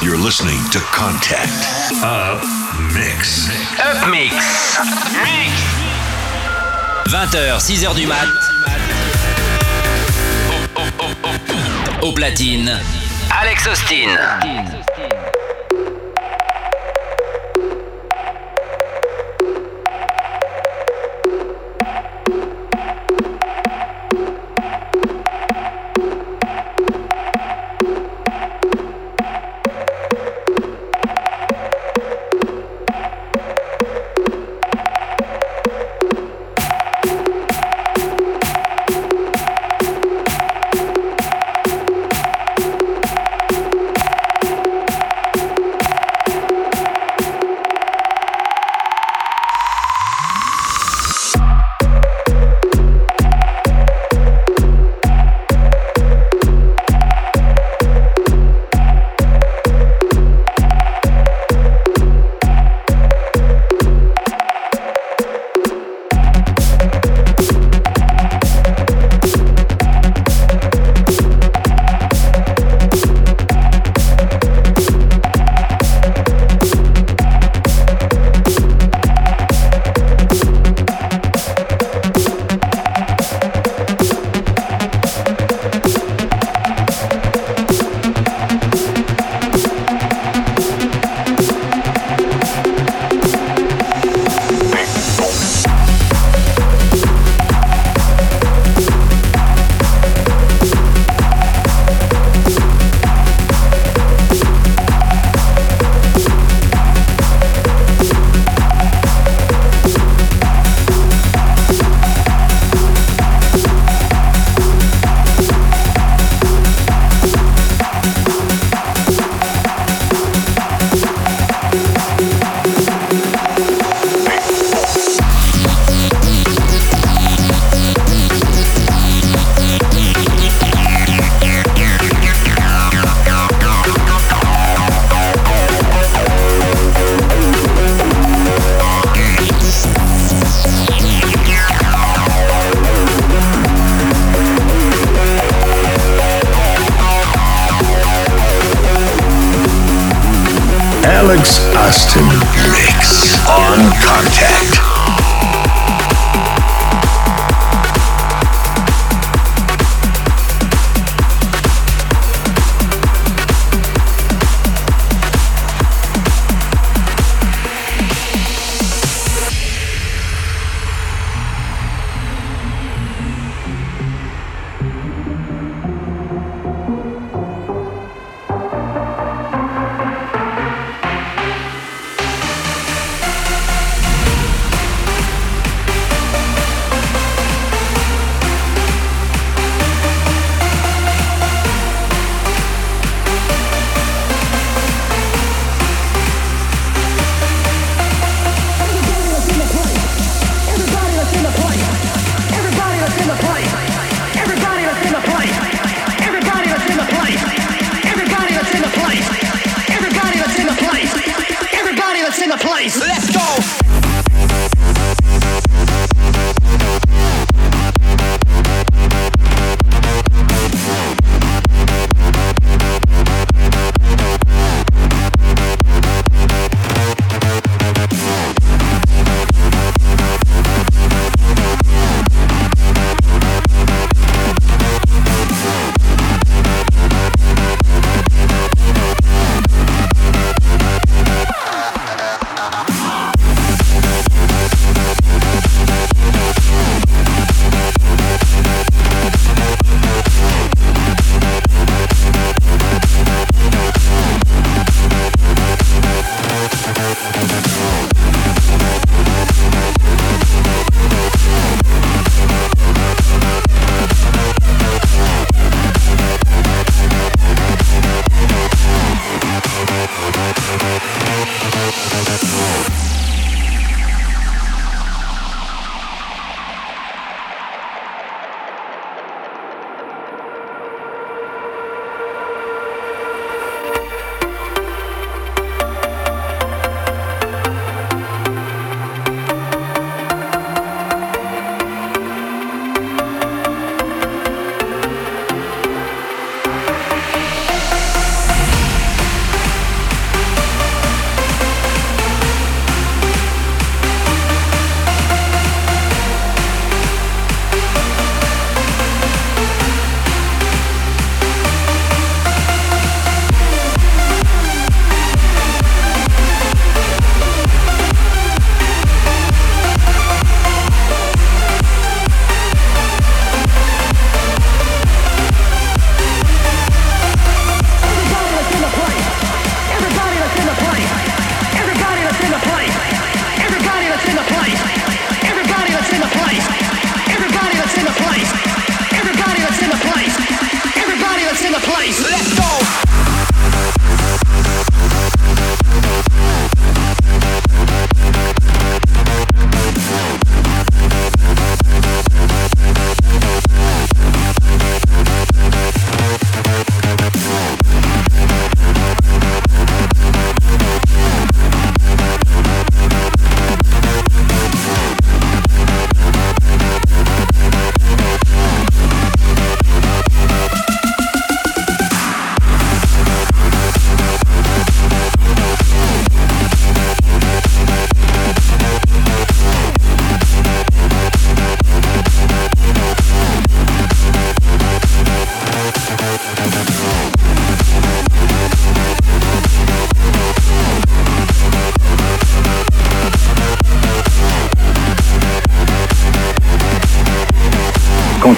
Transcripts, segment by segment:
You're listening to Contact Up Mix. Up Mix. Mix. 20h, 6h du mat. Au platine, Alex Austin.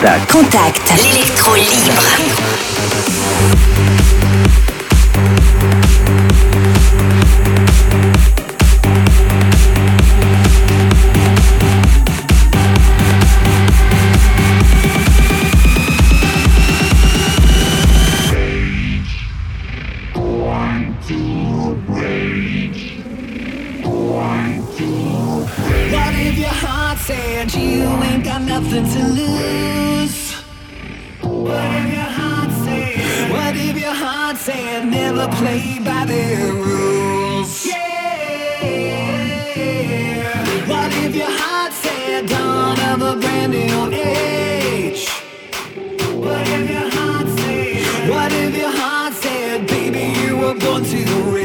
Contact. contigo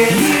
게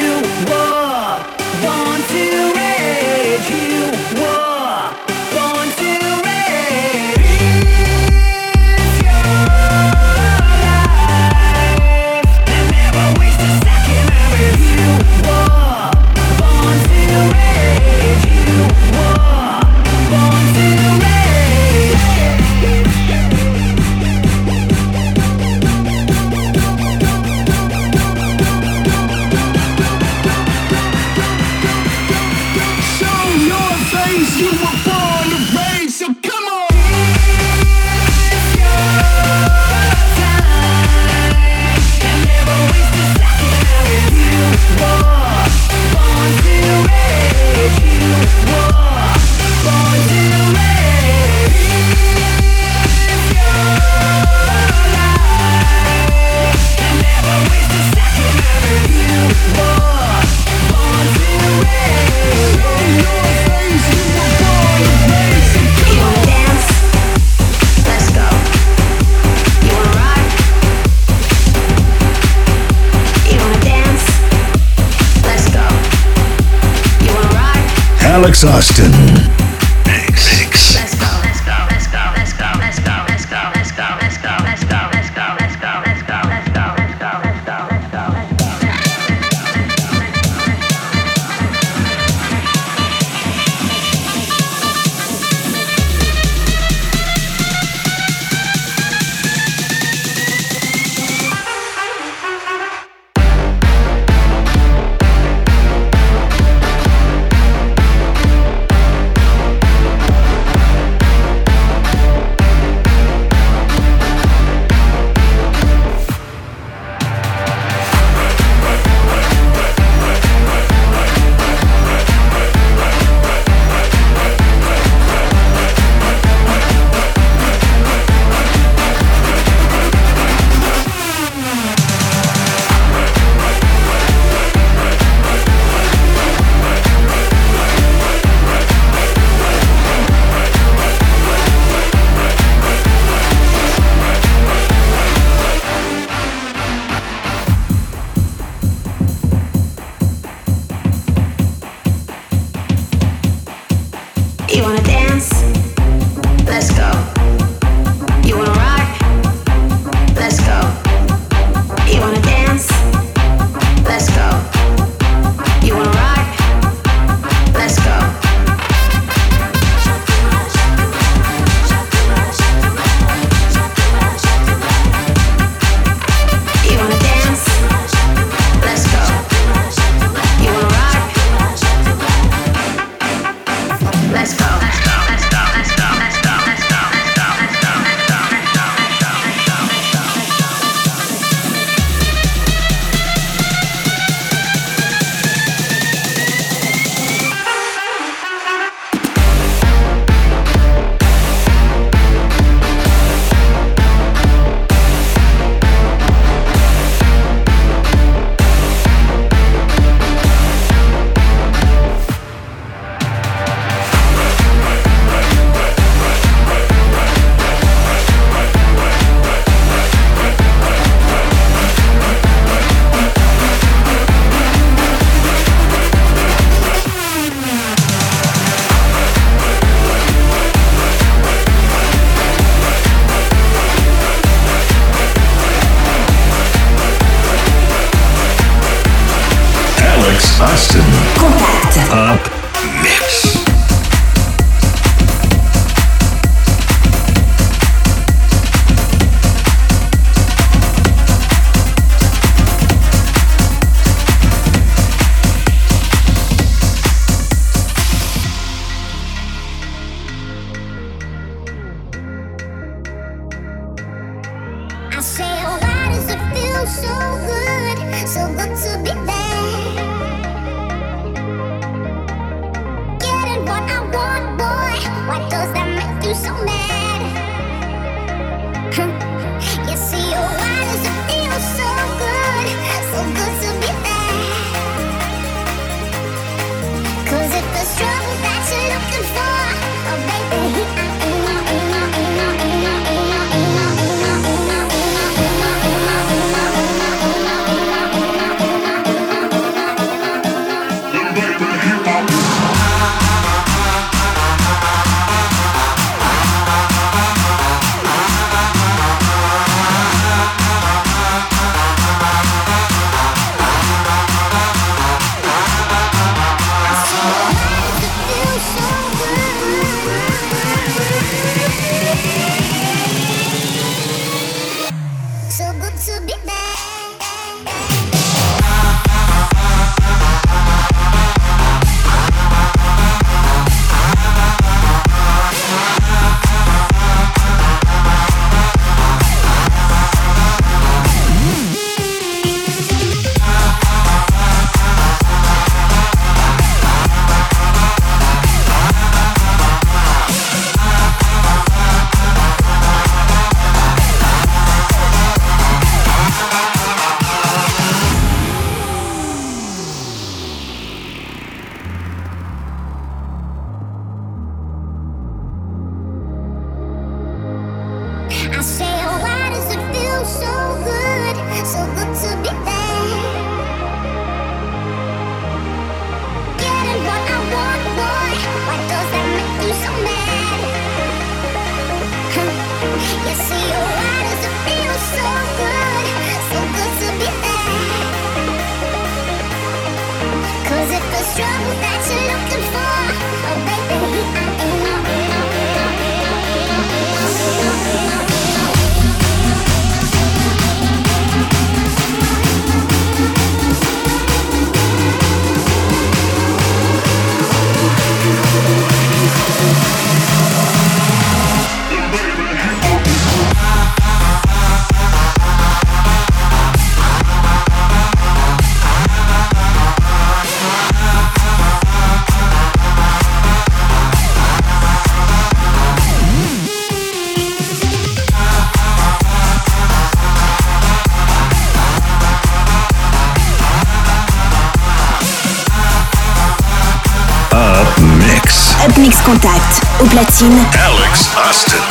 Alex Austin. Austin. Good to Mix. Upmix Contact. Au platine. Alex Austin.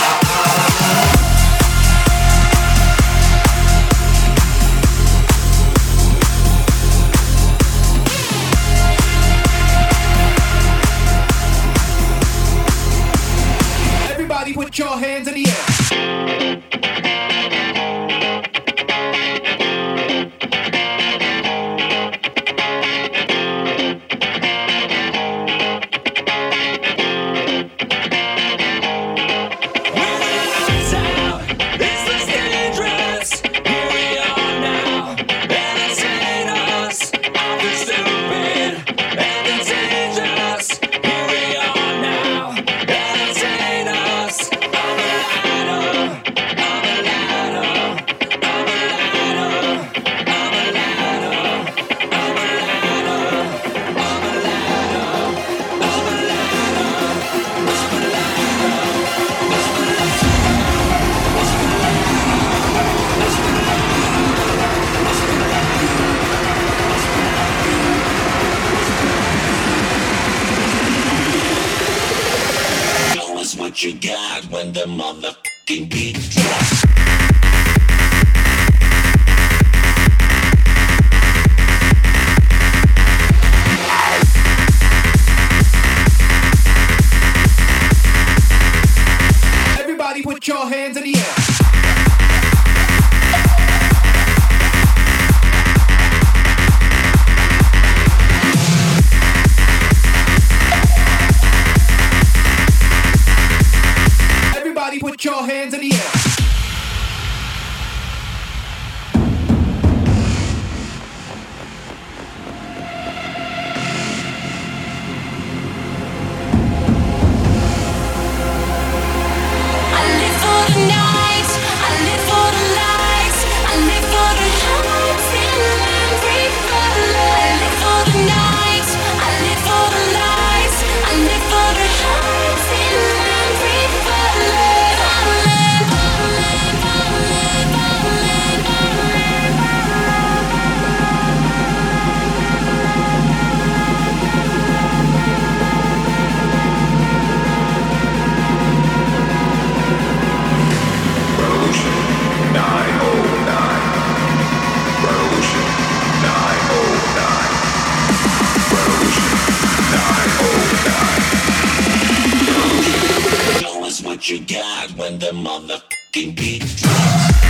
Put your hands in the air. You got when the motherfucking beat drops.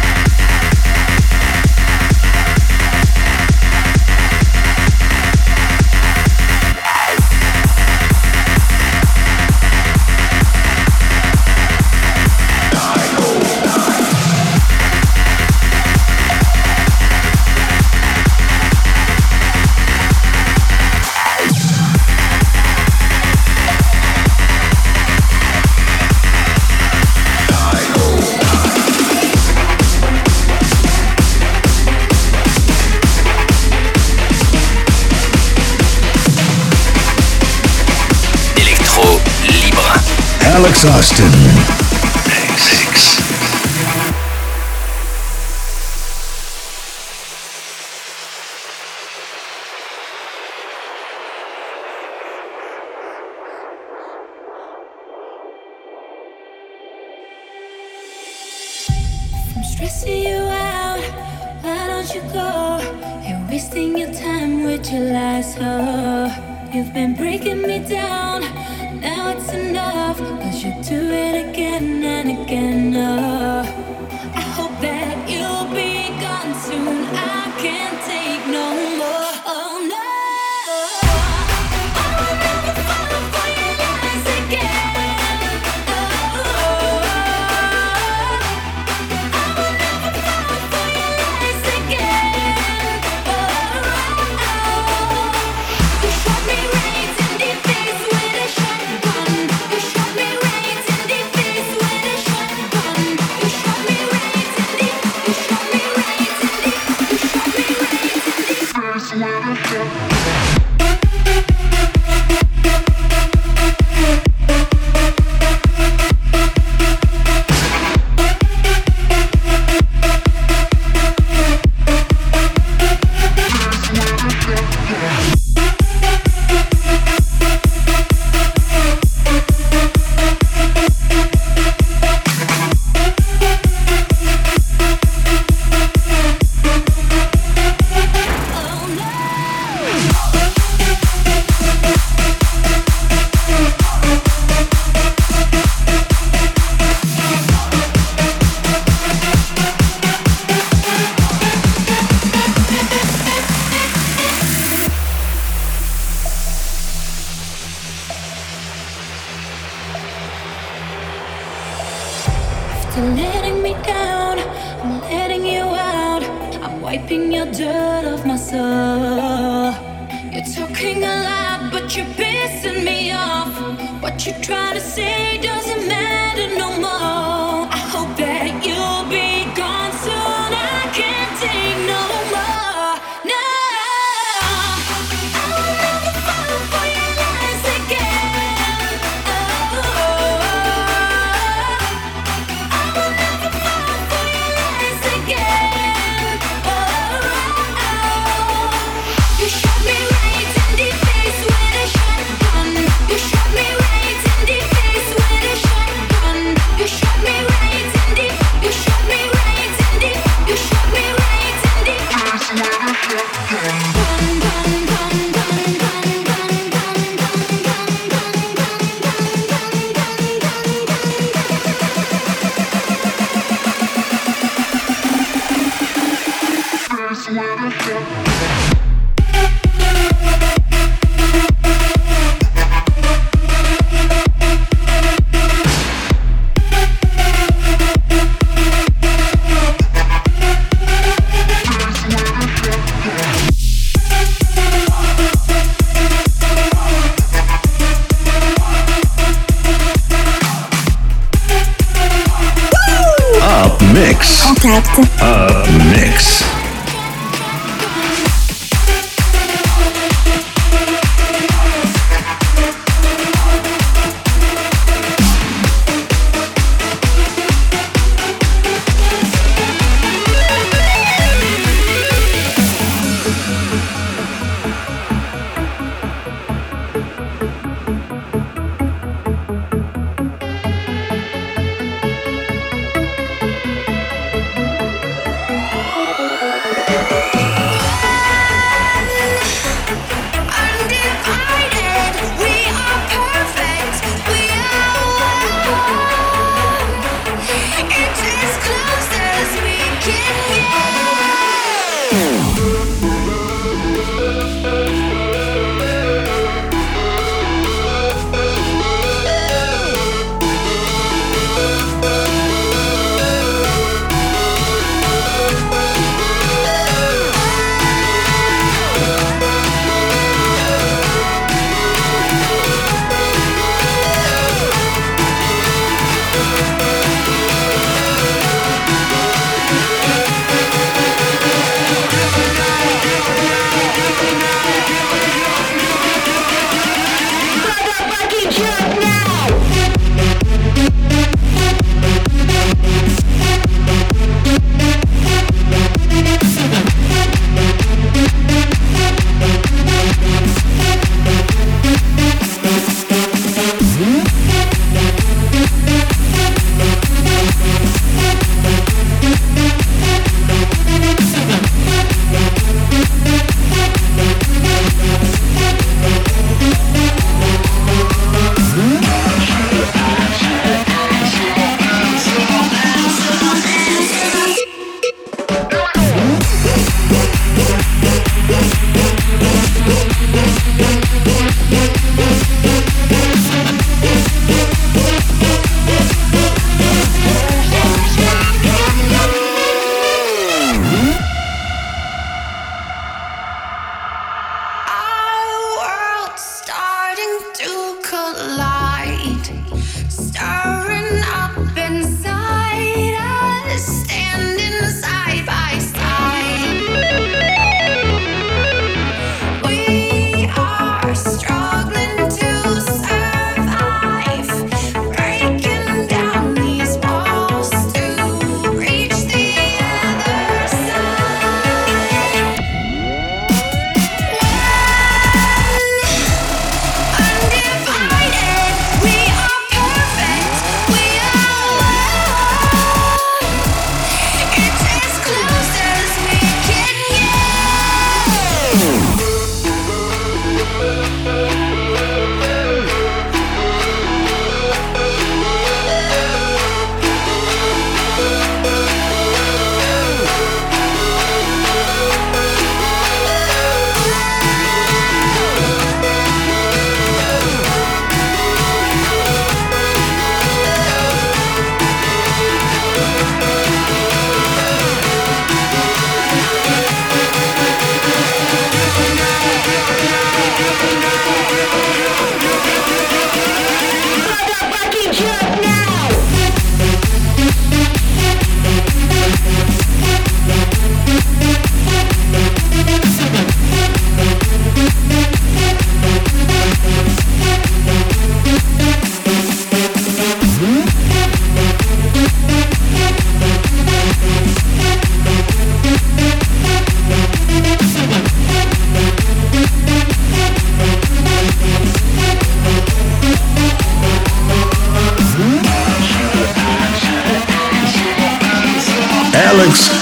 wasting your time with your lies. Oh, you've been breaking me down. Now it's enough, but you do it again and again. Oh. you're letting me down, I'm letting you out. I'm wiping your dirt off my soul. You're talking a lot, but you're pissing me off. What you're trying to say doesn't matter no more. I hope.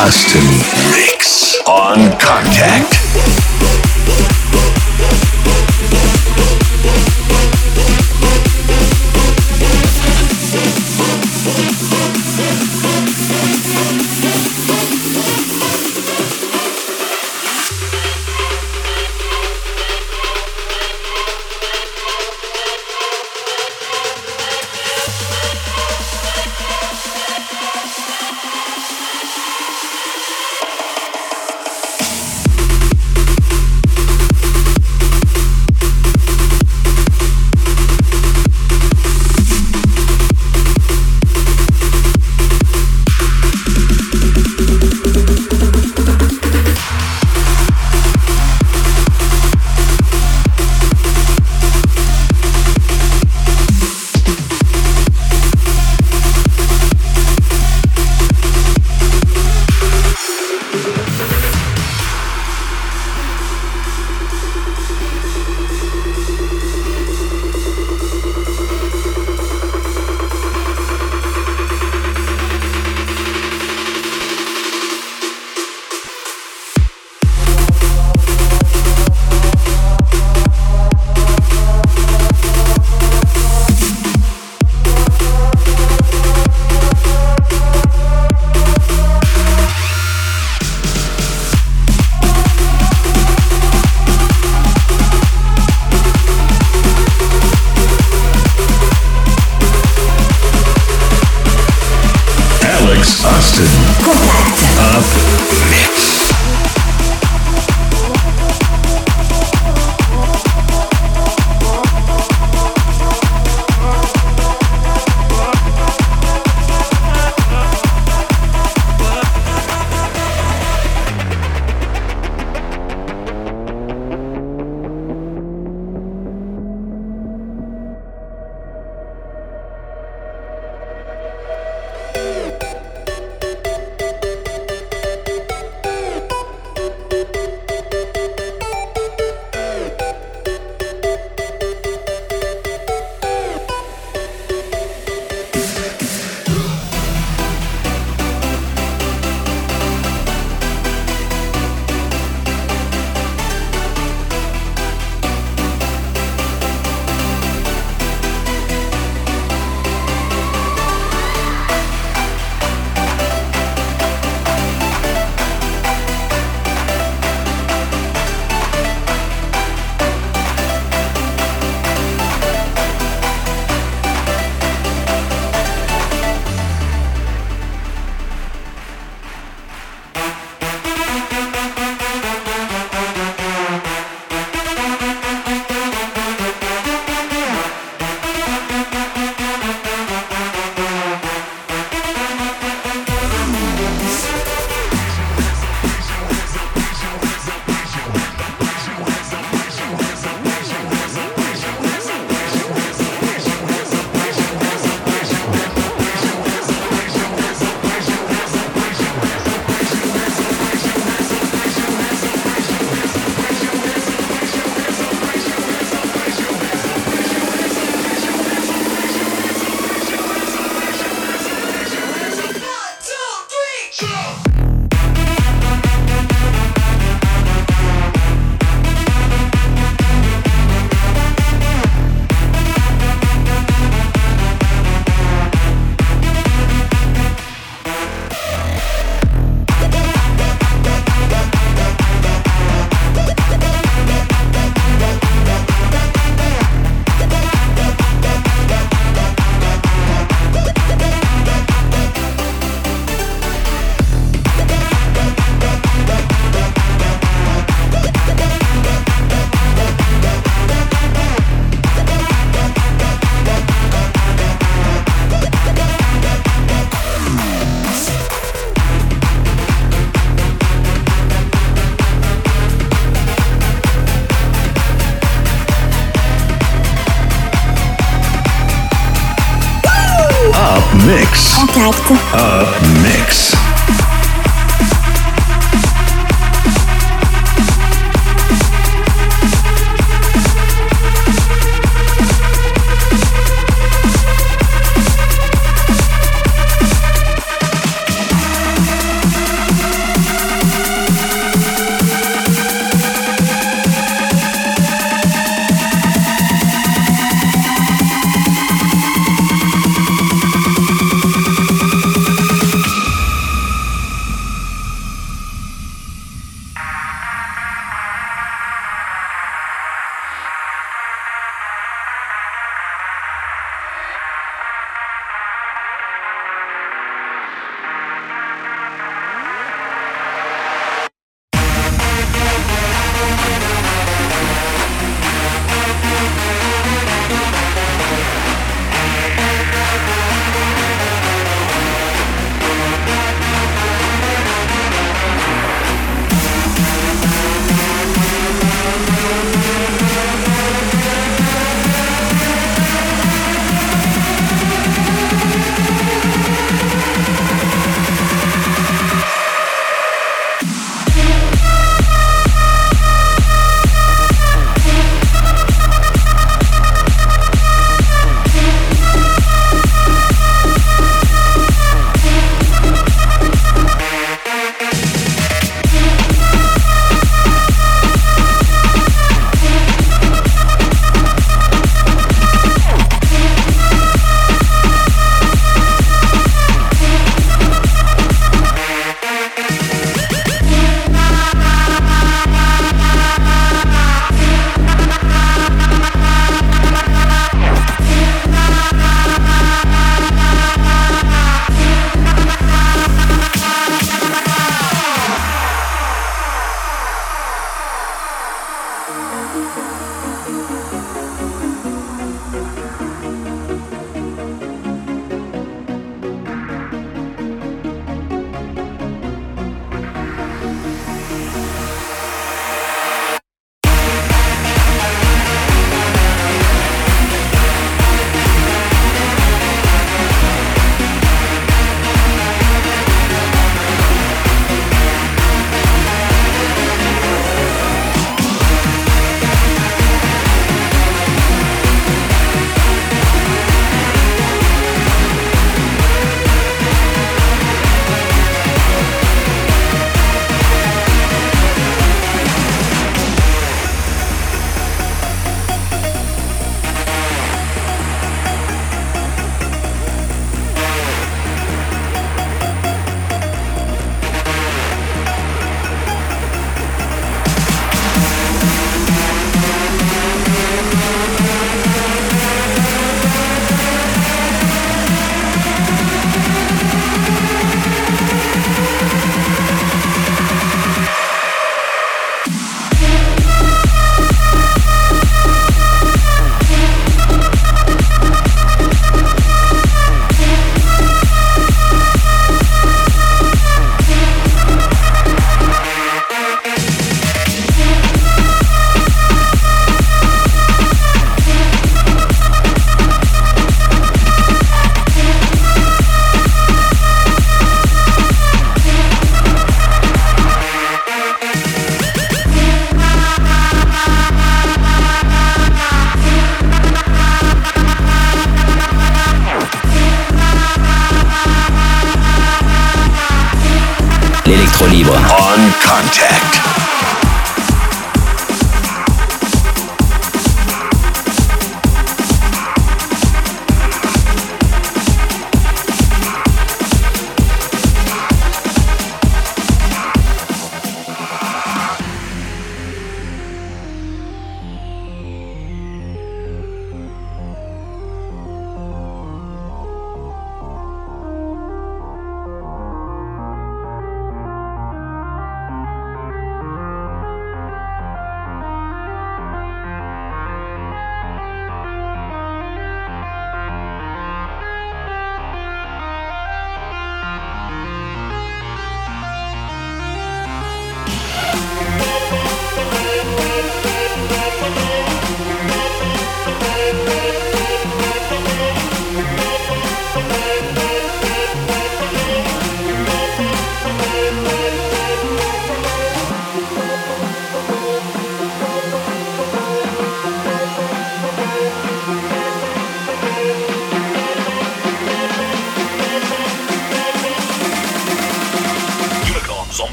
Austin Mix on Contact. Mix.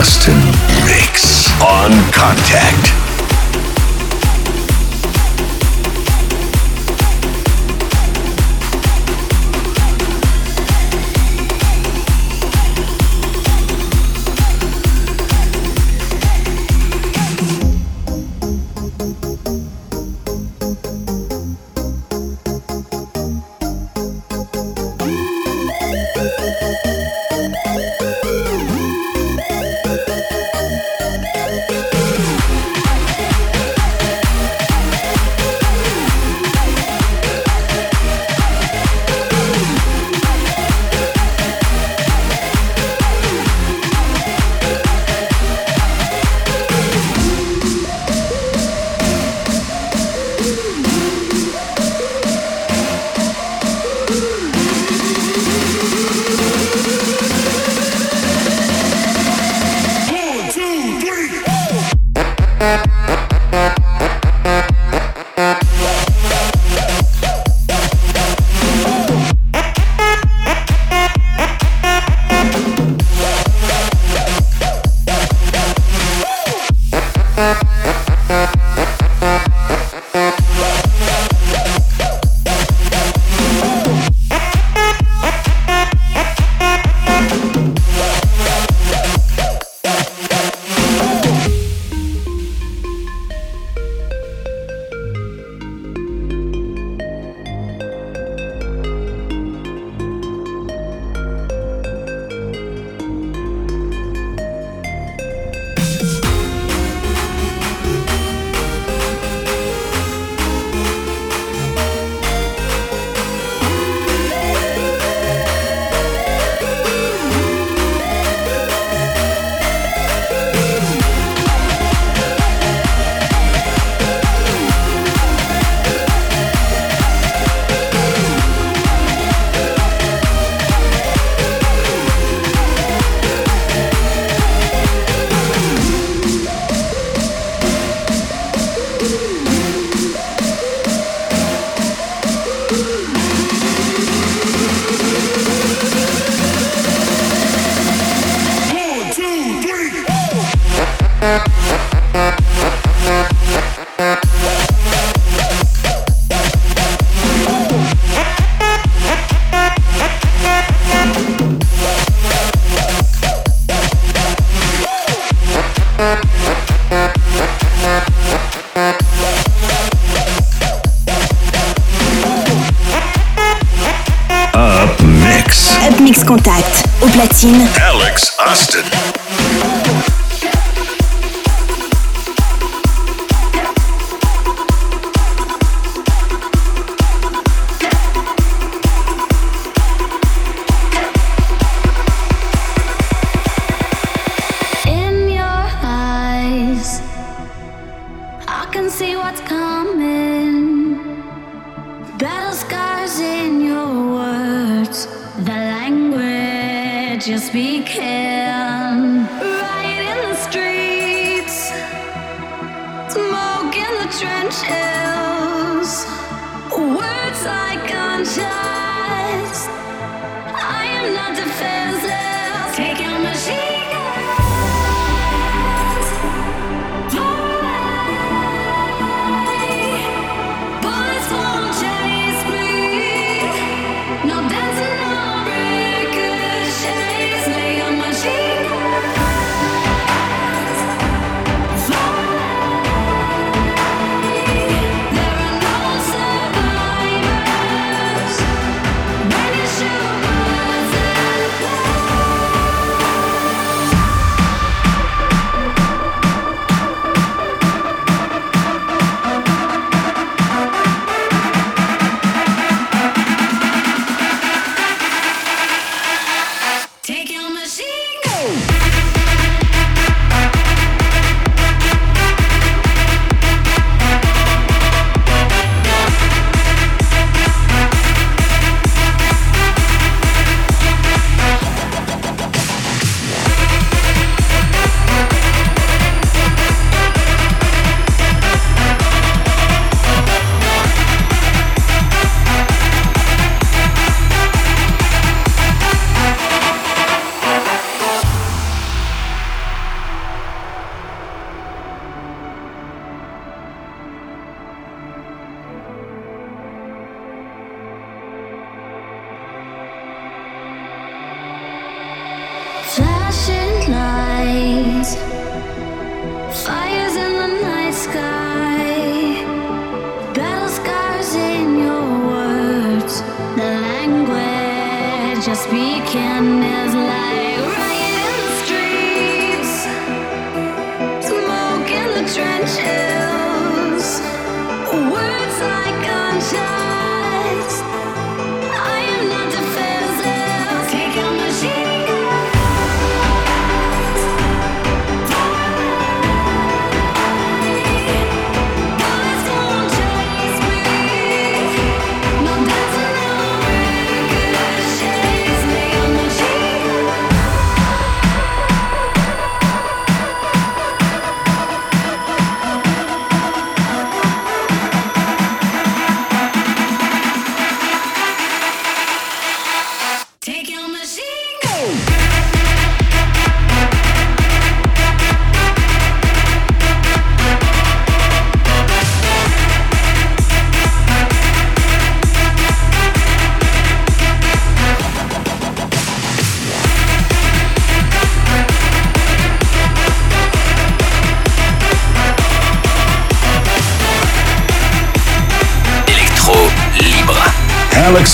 Austin Mix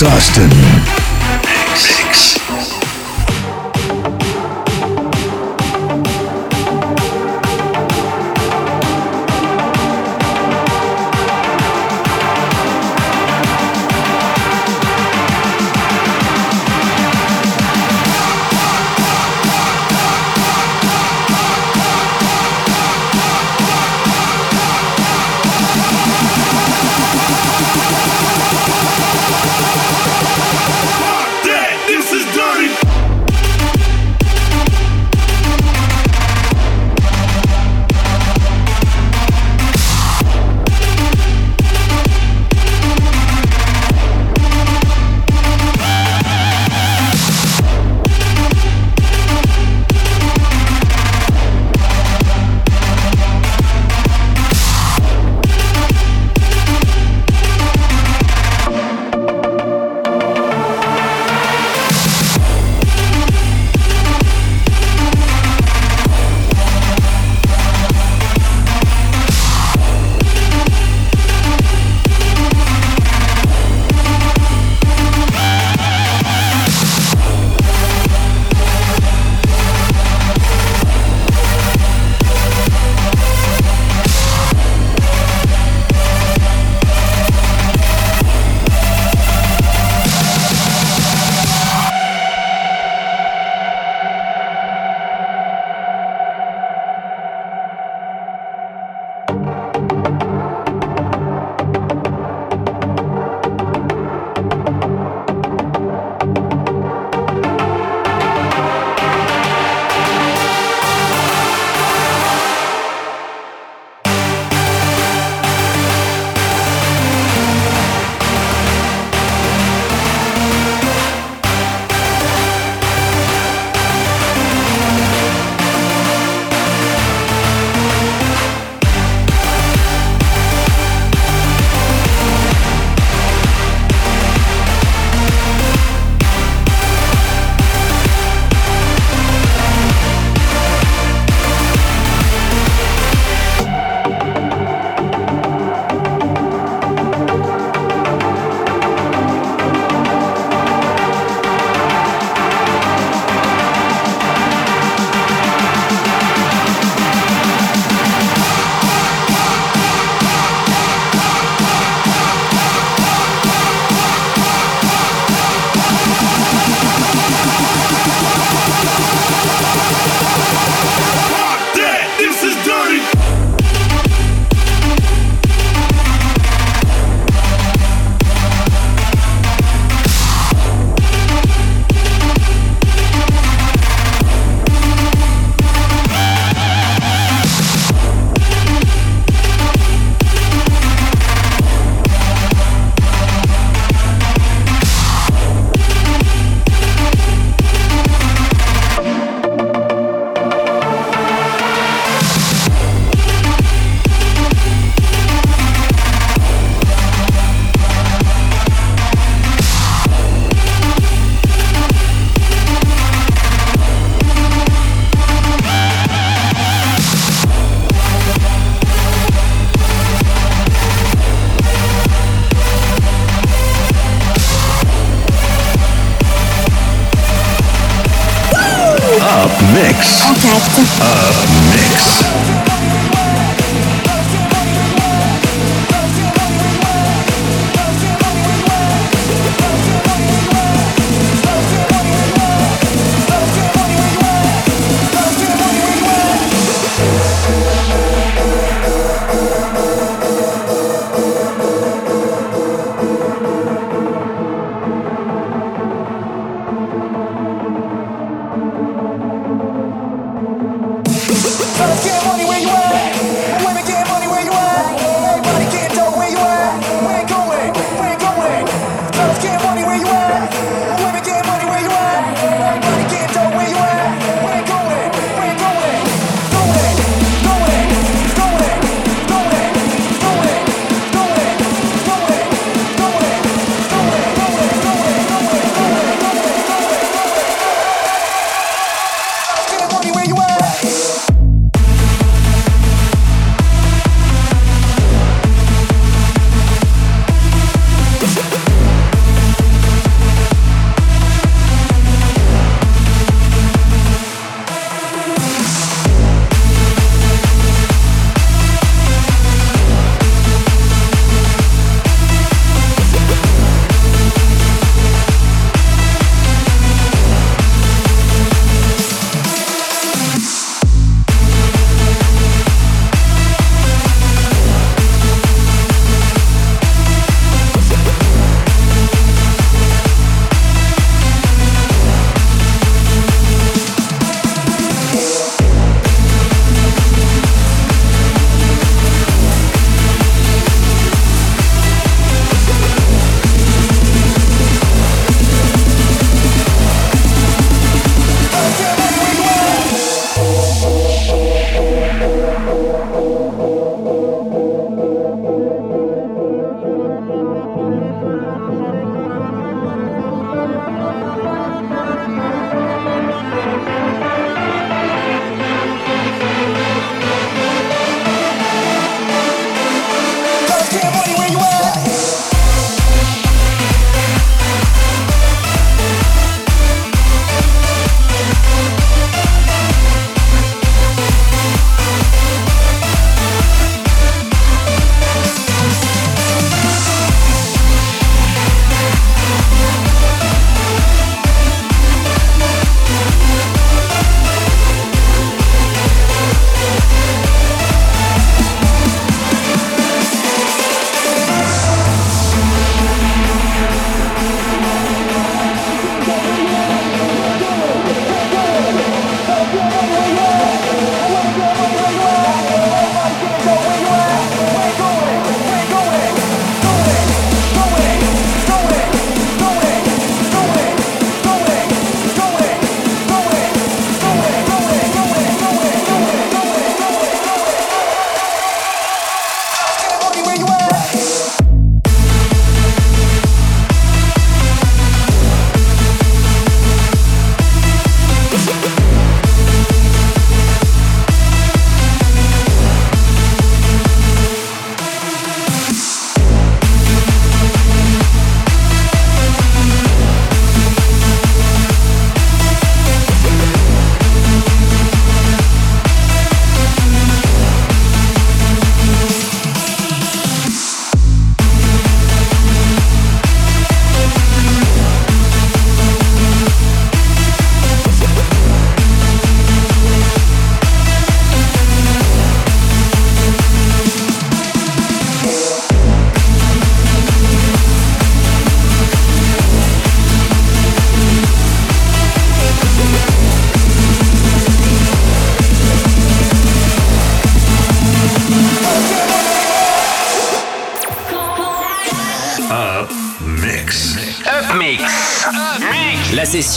Alex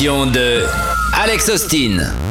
de Alex Austin.